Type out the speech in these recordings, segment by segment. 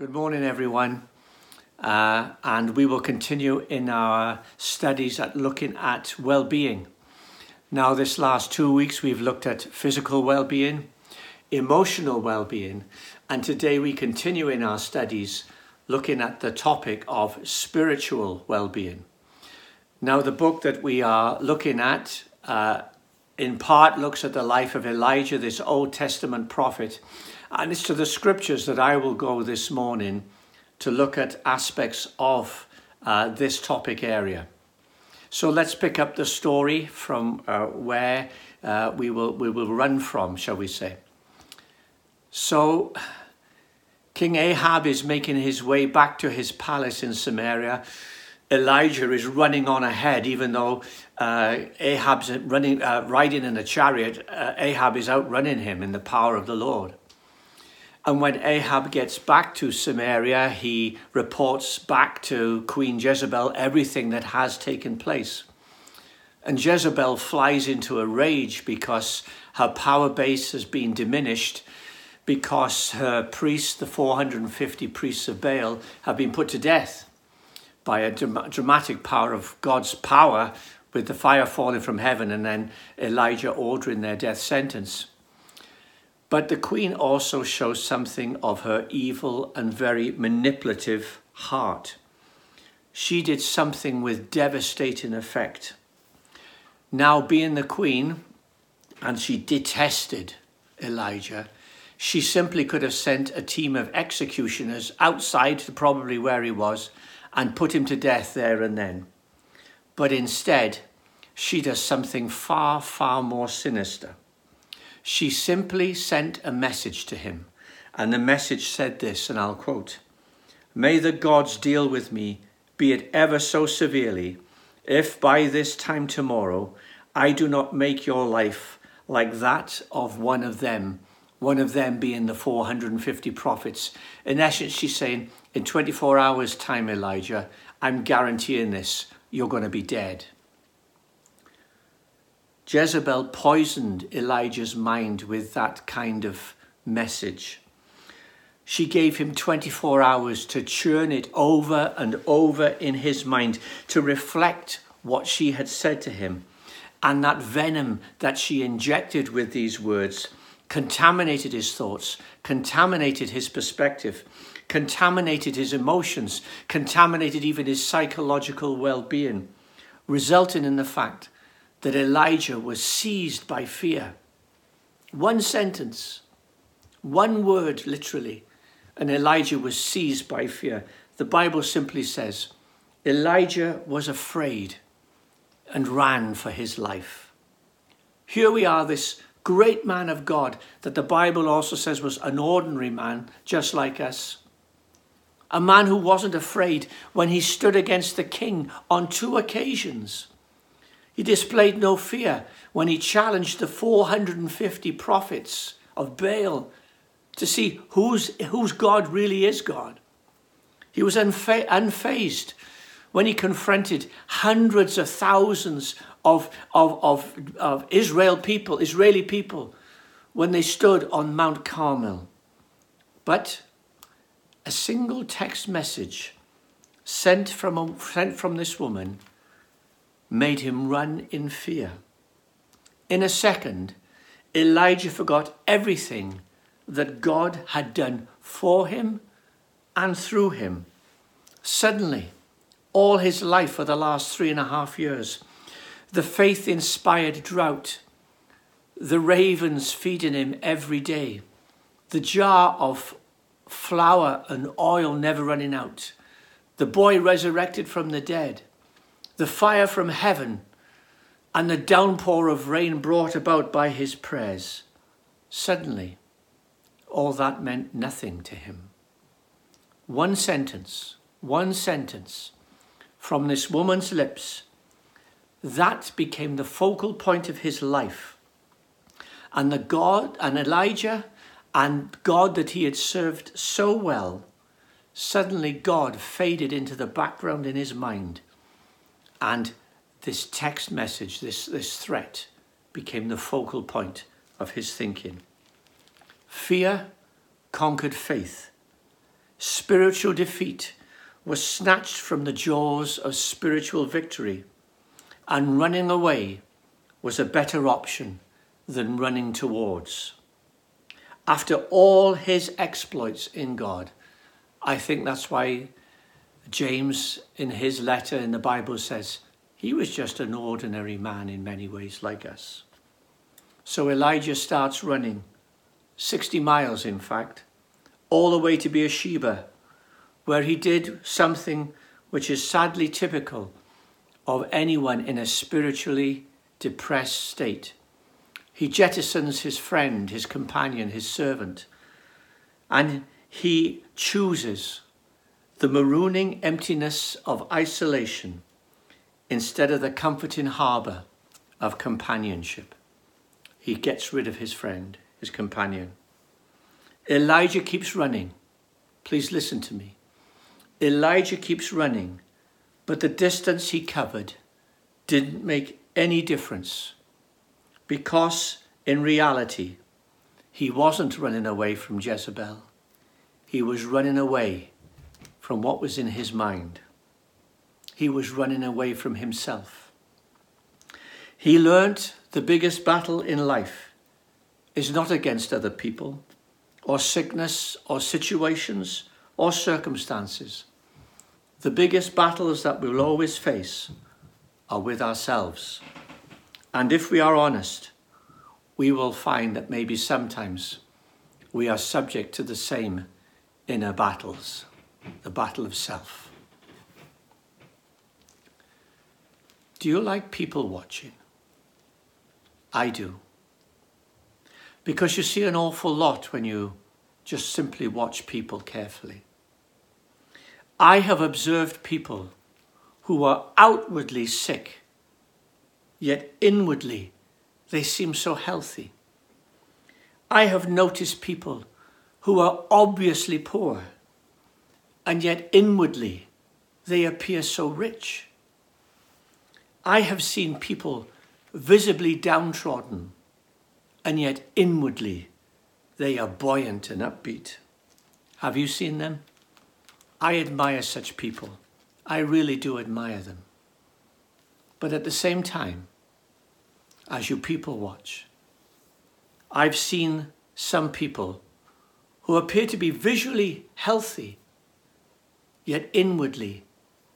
Good morning, everyone. Uh, and we will continue in our studies at looking at well being. Now, this last two weeks, we've looked at physical well being, emotional well being, and today we continue in our studies looking at the topic of spiritual well being. Now, the book that we are looking at uh, in part looks at the life of Elijah, this Old Testament prophet, and it's to the scriptures that I will go this morning to look at aspects of uh, this topic area. So let's pick up the story from uh, where uh, we, will, we will run from, shall we say. So, King Ahab is making his way back to his palace in Samaria. Elijah is running on ahead, even though uh, Ahab's running, uh, riding in a chariot. Uh, Ahab is outrunning him in the power of the Lord. And when Ahab gets back to Samaria, he reports back to Queen Jezebel everything that has taken place. And Jezebel flies into a rage because her power base has been diminished, because her priests, the 450 priests of Baal, have been put to death by a dramatic power of God's power with the fire falling from heaven and then Elijah ordering their death sentence. But the queen also shows something of her evil and very manipulative heart. She did something with devastating effect. Now, being the queen, and she detested Elijah, she simply could have sent a team of executioners outside to probably where he was and put him to death there and then. But instead, she does something far, far more sinister. She simply sent a message to him, and the message said this, and I'll quote May the gods deal with me, be it ever so severely, if by this time tomorrow I do not make your life like that of one of them, one of them being the 450 prophets. In essence, she's saying, In 24 hours' time, Elijah, I'm guaranteeing this, you're going to be dead. Jezebel poisoned Elijah's mind with that kind of message. She gave him 24 hours to churn it over and over in his mind, to reflect what she had said to him. And that venom that she injected with these words contaminated his thoughts, contaminated his perspective, contaminated his emotions, contaminated even his psychological well being, resulting in the fact that Elijah was seized by fear. One sentence, one word literally, and Elijah was seized by fear. The Bible simply says Elijah was afraid and ran for his life. Here we are, this great man of God that the Bible also says was an ordinary man, just like us. A man who wasn't afraid when he stood against the king on two occasions. He displayed no fear when he challenged the 450 prophets of Baal to see whose, whose God really is God. He was unfa- unfazed when he confronted hundreds of thousands of, of, of, of Israel people, Israeli people, when they stood on Mount Carmel. But a single text message sent from, sent from this woman made him run in fear. In a second, Elijah forgot everything that God had done for him and through him. Suddenly, all his life for the last three and a half years, the faith inspired drought, the ravens feeding him every day, the jar of flour and oil never running out, the boy resurrected from the dead, the fire from heaven, and the downpour of rain brought about by his prayers. Suddenly, all that meant nothing to him. One sentence, one sentence from this woman's lips, that became the focal point of his life. And the God and Elijah and God that he had served so well, suddenly God faded into the background in his mind and this text message, this, this threat, became the focal point of his thinking. Fear conquered faith. spiritual defeat was snatched from the jaws of spiritual victory, and running away was a better option than running towards. After all his exploits in God, I think that's why James, in his letter in the Bible, says he was just an ordinary man in many ways like us. So Elijah starts running, 60 miles in fact, all the way to Beersheba, where he did something which is sadly typical of anyone in a spiritually depressed state. He jettisons his friend, his companion, his servant, and he chooses the marooning emptiness of isolation instead of the comforting harbour of companionship. He gets rid of his friend, his companion. Elijah keeps running. Please listen to me. Elijah keeps running, but the distance he covered didn't make any difference because in reality, he wasn't running away from Jezebel. He was running away from what was in his mind. He was running away from himself. He learnt the biggest battle in life is not against other people, or sickness, or situations, or circumstances. The biggest battles that we'll always face are with ourselves. And if we are honest, we will find that maybe sometimes we are subject to the same inner battles, the battle of self. Do you like people watching? I do. Because you see an awful lot when you just simply watch people carefully. I have observed people who are outwardly sick, yet inwardly they seem so healthy. I have noticed people who are obviously poor, and yet inwardly they appear so rich. I have seen people visibly downtrodden, and yet inwardly they are buoyant and upbeat. Have you seen them? I admire such people. I really do admire them. But at the same time, as you people watch, I've seen some people who appear to be visually healthy, yet inwardly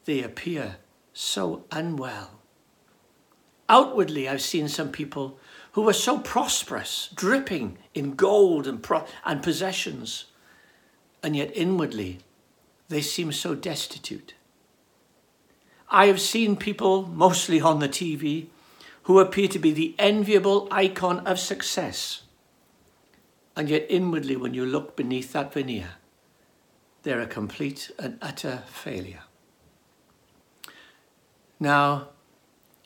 they appear so unwell. Outwardly, I've seen some people who were so prosperous, dripping in gold and, pro- and possessions, and yet inwardly they seem so destitute. I have seen people, mostly on the TV, who appear to be the enviable icon of success. And yet, inwardly, when you look beneath that veneer, they're a complete and utter failure. Now,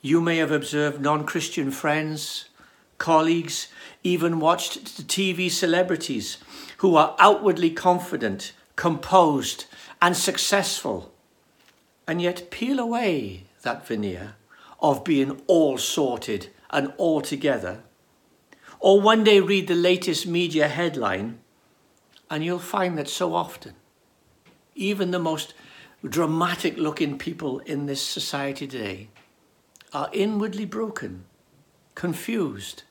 you may have observed non Christian friends, colleagues, even watched the TV celebrities who are outwardly confident, composed, and successful, and yet peel away that veneer of being all sorted and all together. Or one day read the latest media headline, and you'll find that so often, even the most dramatic looking people in this society today are inwardly broken, confused,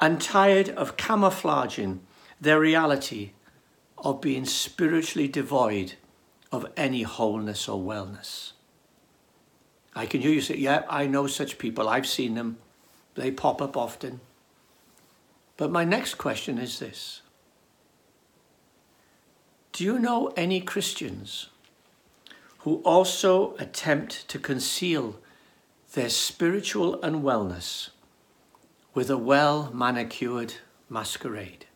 and tired of camouflaging their reality of being spiritually devoid of any wholeness or wellness. I can hear you say, Yeah, I know such people. I've seen them. They pop up often. But my next question is this Do you know any Christians who also attempt to conceal their spiritual unwellness with a well manicured masquerade?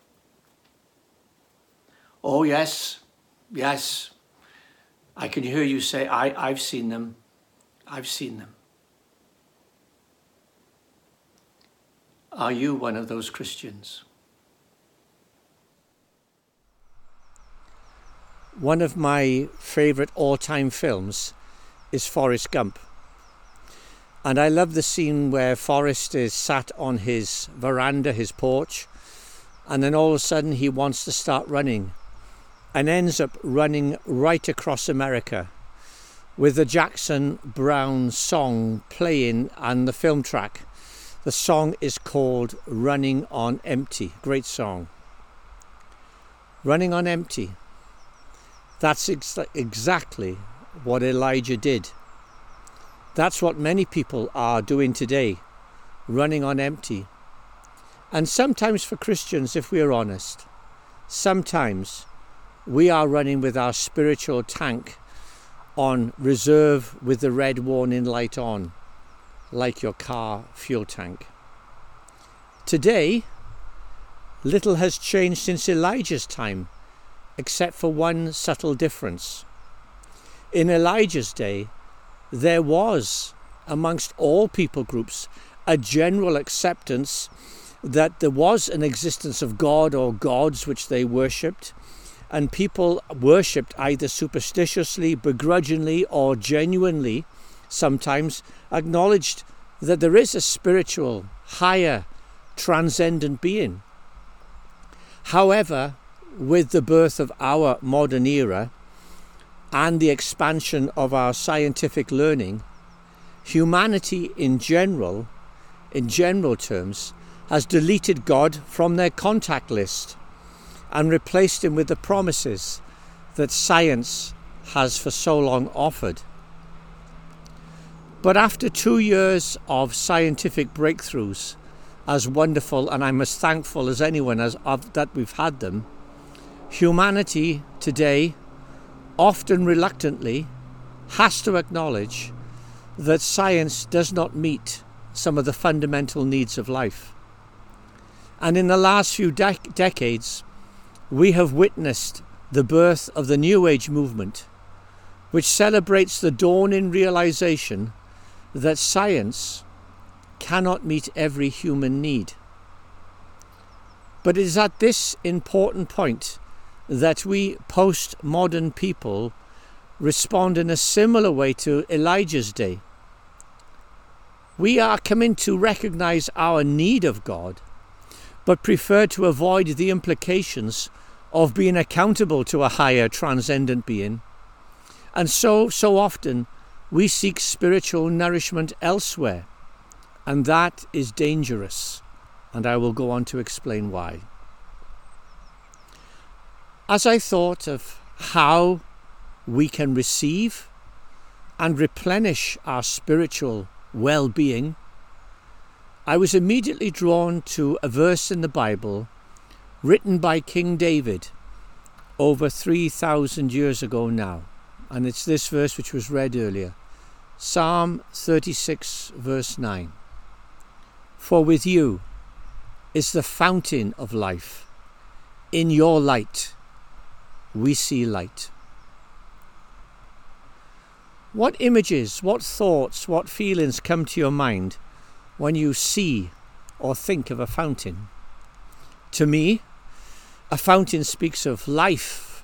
Oh, yes, yes, I can hear you say, I, I've seen them. I've seen them. Are you one of those Christians? One of my favourite all time films is Forrest Gump. And I love the scene where Forrest is sat on his veranda, his porch, and then all of a sudden he wants to start running and ends up running right across America with the Jackson Browne song playing on the film track. The song is called Running on Empty. Great song. Running on Empty. That's ex- exactly what Elijah did. That's what many people are doing today, running on empty. And sometimes for Christians, if we are honest, sometimes we are running with our spiritual tank on reserve with the red warning light on, like your car fuel tank. Today, little has changed since Elijah's time, except for one subtle difference. In Elijah's day, there was, amongst all people groups, a general acceptance that there was an existence of God or gods which they worshipped, and people worshipped either superstitiously, begrudgingly, or genuinely, sometimes acknowledged that there is a spiritual, higher, transcendent being. However, with the birth of our modern era, and the expansion of our scientific learning, humanity in general, in general terms, has deleted God from their contact list and replaced him with the promises that science has for so long offered. But after two years of scientific breakthroughs, as wonderful and I'm as thankful as anyone as that we've had them, humanity today often reluctantly, has to acknowledge that science does not meet some of the fundamental needs of life. And in the last few dec- decades, we have witnessed the birth of the New Age movement, which celebrates the dawning realization that science cannot meet every human need. But it is at this important point that we postmodern people respond in a similar way to Elijah's day. We are coming to recognize our need of God, but prefer to avoid the implications of being accountable to a higher transcendent being. And so, so often, we seek spiritual nourishment elsewhere, and that is dangerous. And I will go on to explain why. As I thought of how we can receive and replenish our spiritual well being, I was immediately drawn to a verse in the Bible written by King David over 3,000 years ago now. And it's this verse which was read earlier Psalm 36, verse 9. For with you is the fountain of life. In your light we see light. What images, what thoughts, what feelings come to your mind when you see or think of a fountain? To me, a fountain speaks of life,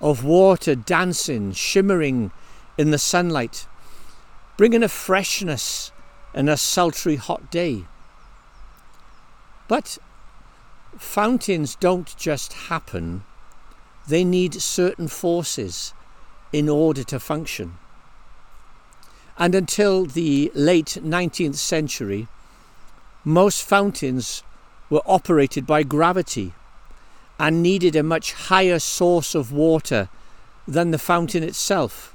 of water dancing, shimmering in the sunlight, bringing a freshness in a sultry hot day. But fountains don't just happen they need certain forces in order to function. And until the late 19th century, most fountains were operated by gravity and needed a much higher source of water than the fountain itself.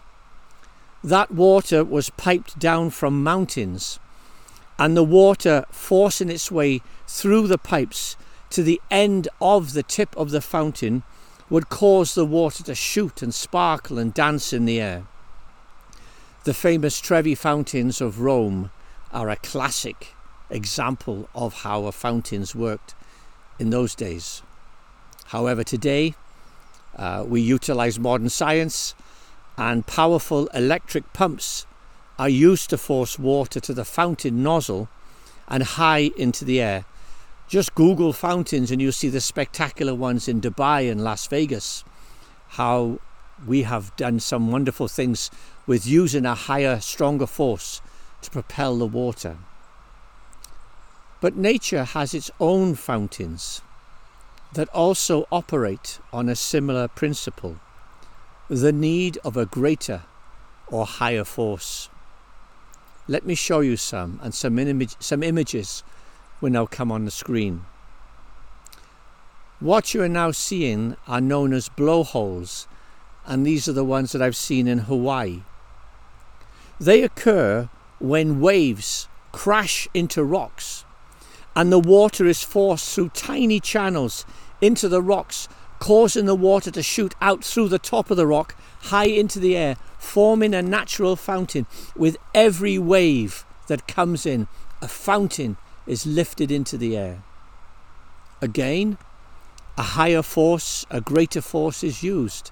That water was piped down from mountains, and the water forcing its way through the pipes to the end of the tip of the fountain would cause the water to shoot and sparkle and dance in the air. The famous Trevi fountains of Rome are a classic example of how a fountains worked in those days. However, today uh, we utilize modern science and powerful electric pumps are used to force water to the fountain nozzle and high into the air just Google fountains and you'll see the spectacular ones in Dubai and Las Vegas. How we have done some wonderful things with using a higher, stronger force to propel the water. But nature has its own fountains. that also operate on a similar principle the need of a greater or higher force. Let me show you some, and some, some images will now come on the screen. What you are now seeing are known as blowholes, and these are the ones that I've seen in Hawaii. They occur when waves crash into rocks and the water is forced through tiny channels into the rocks, causing the water to shoot out through the top of the rock high into the air, forming a natural fountain. With every wave that comes in, a fountain is lifted into the air. Again, a higher force, a greater force is used.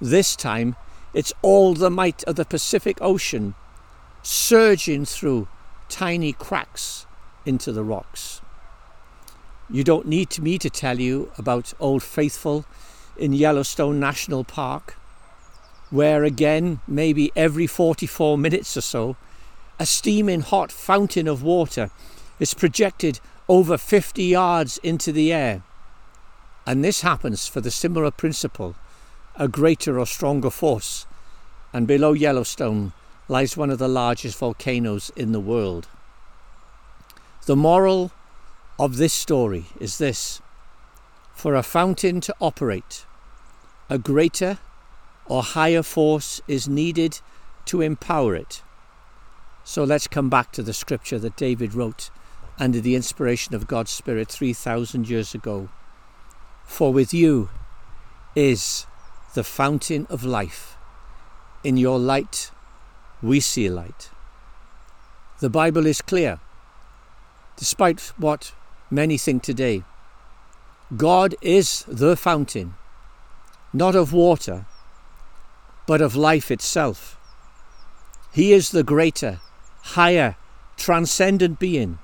This time, it's all the might of the Pacific Ocean surging through tiny cracks into the rocks. You don't need me to tell you about Old Faithful in Yellowstone National Park, where again, maybe every 44 minutes or so, a steaming hot fountain of water is projected over 50 yards into the air. And this happens for the similar principle a greater or stronger force. And below Yellowstone lies one of the largest volcanoes in the world. The moral of this story is this for a fountain to operate, a greater or higher force is needed to empower it. So let's come back to the scripture that David wrote under the inspiration of God's Spirit 3,000 years ago. For with you is the fountain of life. In your light, we see light. The Bible is clear despite what many think today. God is the fountain, not of water, but of life itself. He is the greater, higher, transcendent being.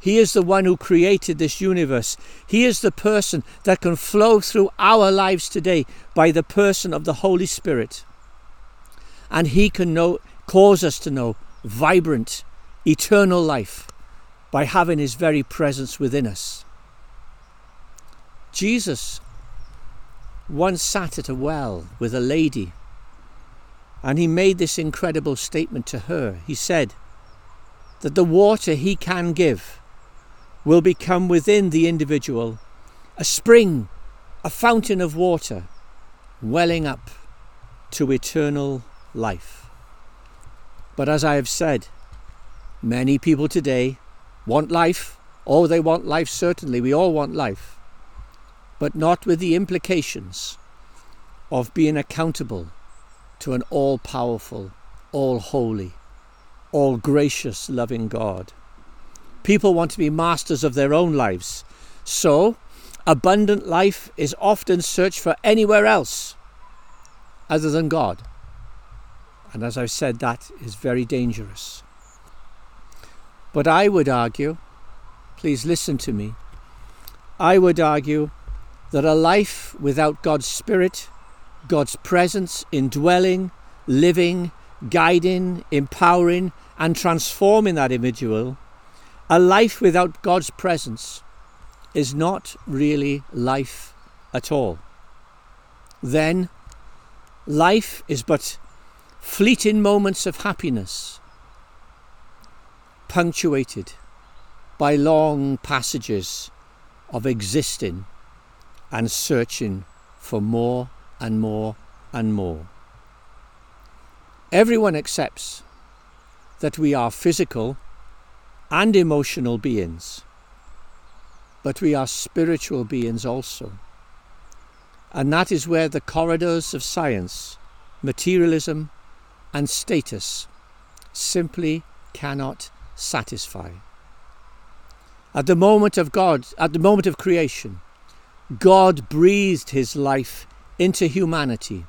He is the one who created this universe. He is the person that can flow through our lives today by the person of the Holy Spirit. And He can know, cause us to know vibrant, eternal life by having his very presence within us. Jesus once sat at a well with a lady and he made this incredible statement to her. He said that the water he can give will become within the individual a spring, a fountain of water welling up to eternal life. But as I have said, many people today want life. Oh, they want life, certainly. We all want life. But not with the implications of being accountable to an all powerful, all holy, all gracious, loving God. People want to be masters of their own lives. So, abundant life is often searched for anywhere else other than God. And as I've said, that is very dangerous. But I would argue, please listen to me, I would argue that a life without God's Spirit, God's presence, indwelling, living, guiding, empowering, and transforming that individual, a life without God's presence is not really life at all. Then life is but fleeting moments of happiness punctuated by long passages of existing and searching for more and more and more. Everyone accepts that we are physical and emotional beings, but we are spiritual beings also. And that is where the corridors of science, materialism, and status simply cannot satisfy. At the moment of God, at the moment of creation, God breathed his life into humanity,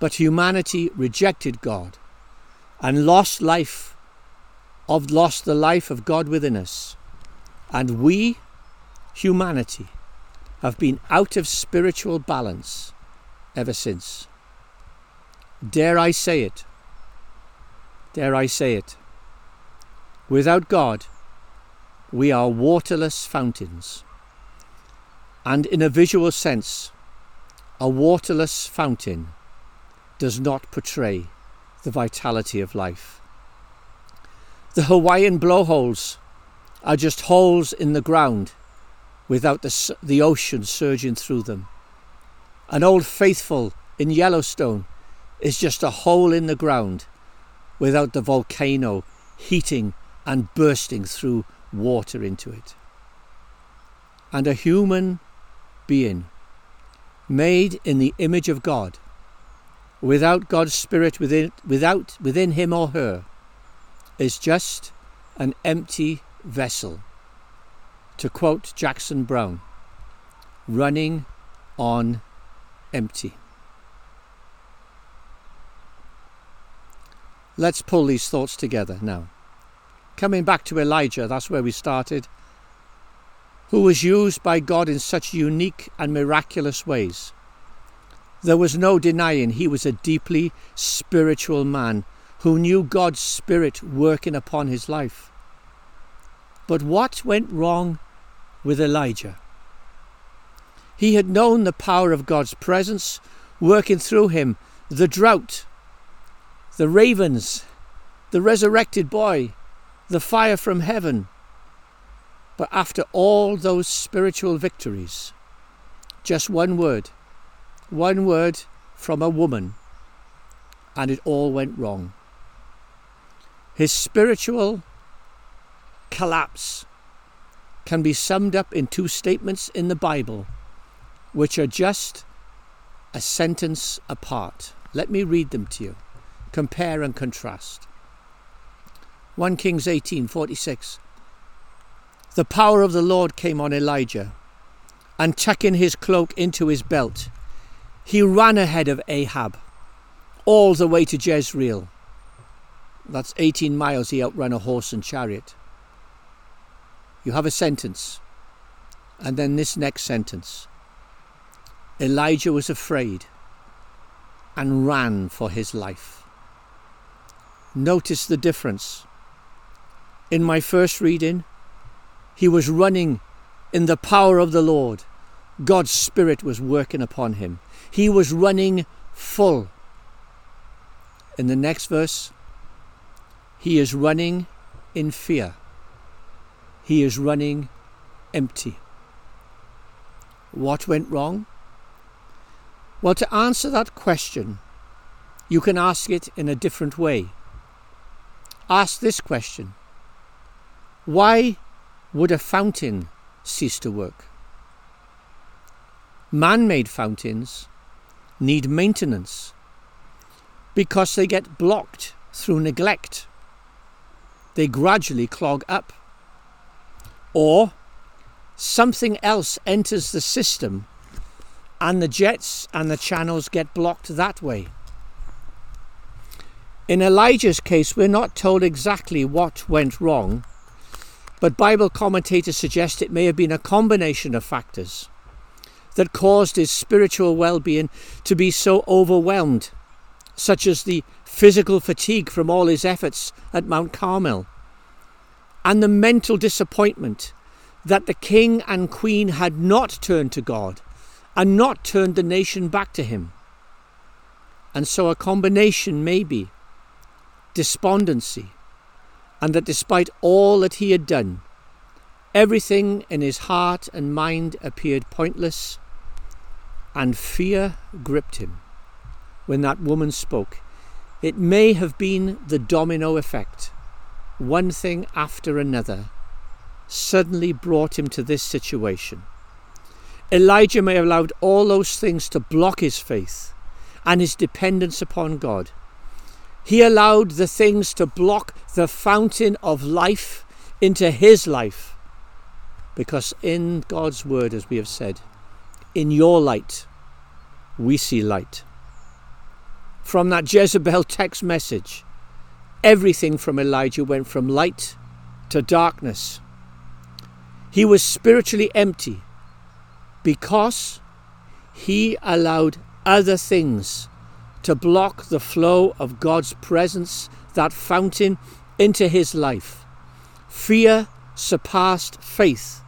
but humanity rejected God and lost life of lost the life of God within us. And we, humanity, have been out of spiritual balance ever since. Dare I say it? Dare I say it? Without God, we are waterless fountains. And in a visual sense, a waterless fountain does not portray the vitality of life. The Hawaiian blowholes are just holes in the ground without the, the ocean surging through them. An old faithful in Yellowstone is just a hole in the ground without the volcano heating and bursting through water into it. And a human being made in the image of God without God's spirit within without within him or her is just an empty vessel to quote Jackson Browne running on empty Let's pull these thoughts together now. Coming back to Elijah, that's where we started, who was used by God in such unique and miraculous ways. There was no denying he was a deeply spiritual man who knew God's Spirit working upon his life. But what went wrong with Elijah? He had known the power of God's presence working through him, the drought, the ravens, the resurrected boy, the fire from heaven. But after all those spiritual victories, just one word, one word from a woman, and it all went wrong. His spiritual collapse can be summed up in two statements in the Bible, which are just a sentence apart. Let me read them to you compare and contrast. 1 Kings 18:46 The power of the Lord came on Elijah, and tucking his cloak into his belt, he ran ahead of Ahab all the way to Jezreel. That's 18 miles he outran a horse and chariot. You have a sentence, and then this next sentence. Elijah was afraid and ran for his life. Notice the difference. In my first reading, he was running in the power of the Lord. God's Spirit was working upon him. He was running full. In the next verse, he is running in fear. He is running empty. What went wrong? Well, to answer that question, you can ask it in a different way ask this question Why would a fountain cease to work? Man made fountains need maintenance because they get blocked through neglect. They gradually clog up. Or something else enters the system and the jets and the channels get blocked that way. In Elijah's case, we're not told exactly what went wrong, but Bible commentators suggest it may have been a combination of factors that caused his spiritual well being to be so overwhelmed, such as the physical fatigue from all his efforts at Mount Carmel, and the mental disappointment that the king and queen had not turned to God and not turned the nation back to him. And so a combination, maybe, despondency, and that despite all that he had done, everything in his heart and mind appeared pointless, and fear gripped him when that woman spoke. It may have been the domino effect. One thing after another suddenly brought him to this situation. Elijah may have allowed all those things to block his faith and his dependence upon God. He allowed the things to block the fountain of life into his life. Because in God's word, as we have said, in your light, we see light. From that Jezebel text message, everything from Elijah went from light to darkness. He was spiritually empty because he allowed other things to block the flow of God's presence, that fountain, into his life. Fear surpassed faith,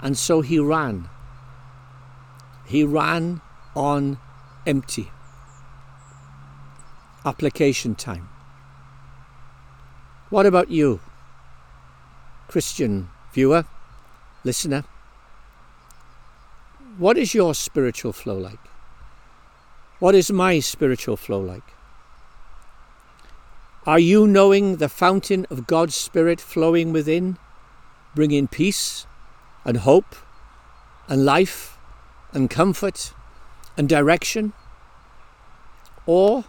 and so he ran. he ran on empty. Application time. What about you, Christian viewer, listener? What is your spiritual flow like? What is my spiritual flow like? Are you knowing the fountain of God's Spirit flowing within, bringing peace and hope and life and comfort and direction? Or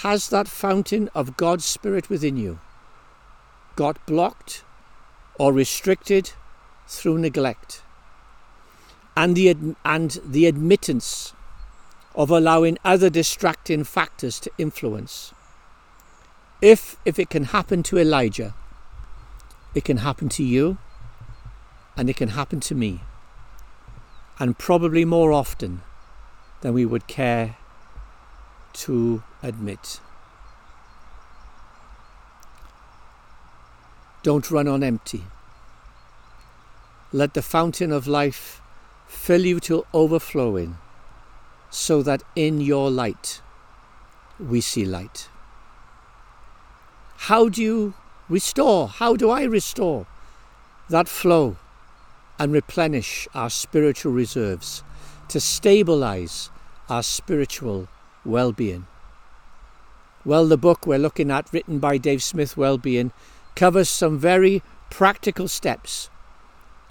has that fountain of God's Spirit within you got blocked or restricted through neglect? And the, and the admittance of allowing other distracting factors to influence. If, if it can happen to Elijah, it can happen to you and it can happen to me. And probably more often than we would care to admit. Don't run on empty. Let the fountain of life fill you to overflowing so that in your light we see light. How do you restore? How do I restore that flow and replenish our spiritual reserves to stabilize our spiritual well being? Well, the book we're looking at, written by Dave Smith Wellbeing, covers some very practical steps.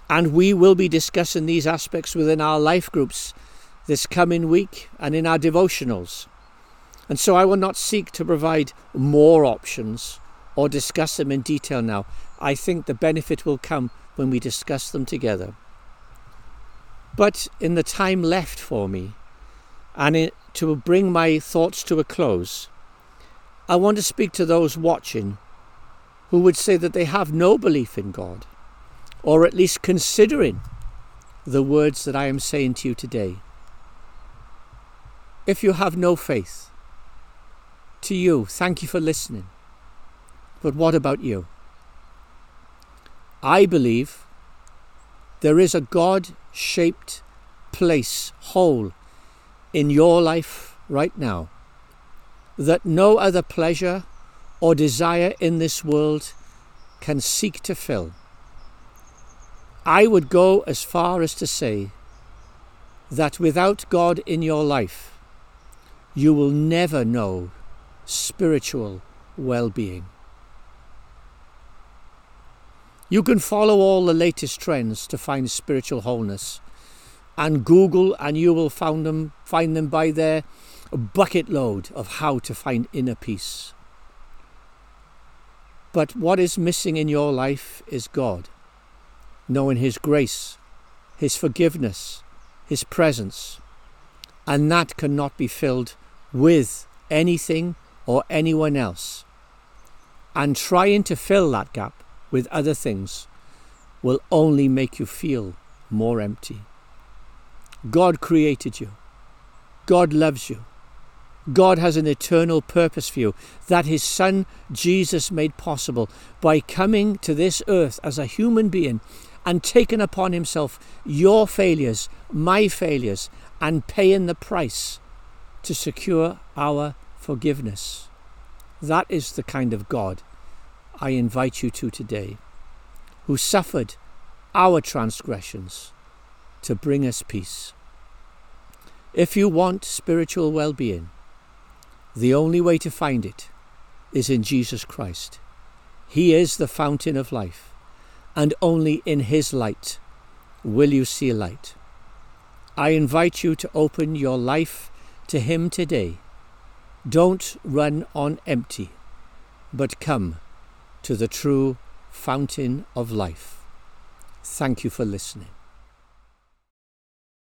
And we will be discussing these aspects within our life groups this coming week and in our devotionals. And so I will not seek to provide more options or discuss them in detail now. I think the benefit will come when we discuss them together. But in the time left for me, and to bring my thoughts to a close, I want to speak to those watching who would say that they have no belief in God, or at least considering the words that I am saying to you today if you have no faith, to you, thank you for listening. But what about you? I believe there is a God shaped place, hole in your life right now that no other pleasure or desire in this world can seek to fill. I would go as far as to say that without God in your life, you will never know spiritual well being. You can follow all the latest trends to find spiritual wholeness and Google and you will find them find them by their bucket load of how to find inner peace. But what is missing in your life is God, knowing His grace, His forgiveness, His presence, and that cannot be filled with anything or anyone else. And trying to fill that gap with other things will only make you feel more empty. God created you. God loves you. God has an eternal purpose for you that His Son Jesus made possible by coming to this earth as a human being and taking upon Himself your failures, my failures, and paying the price to secure our forgiveness. That is the kind of God I invite you to today, who suffered our transgressions to bring us peace. If you want spiritual well being, the only way to find it is in Jesus Christ. He is the fountain of life, and only in His light will you see light. I invite you to open your life to Him today. Don't run on empty, but come to the true fountain of life. Thank you for listening.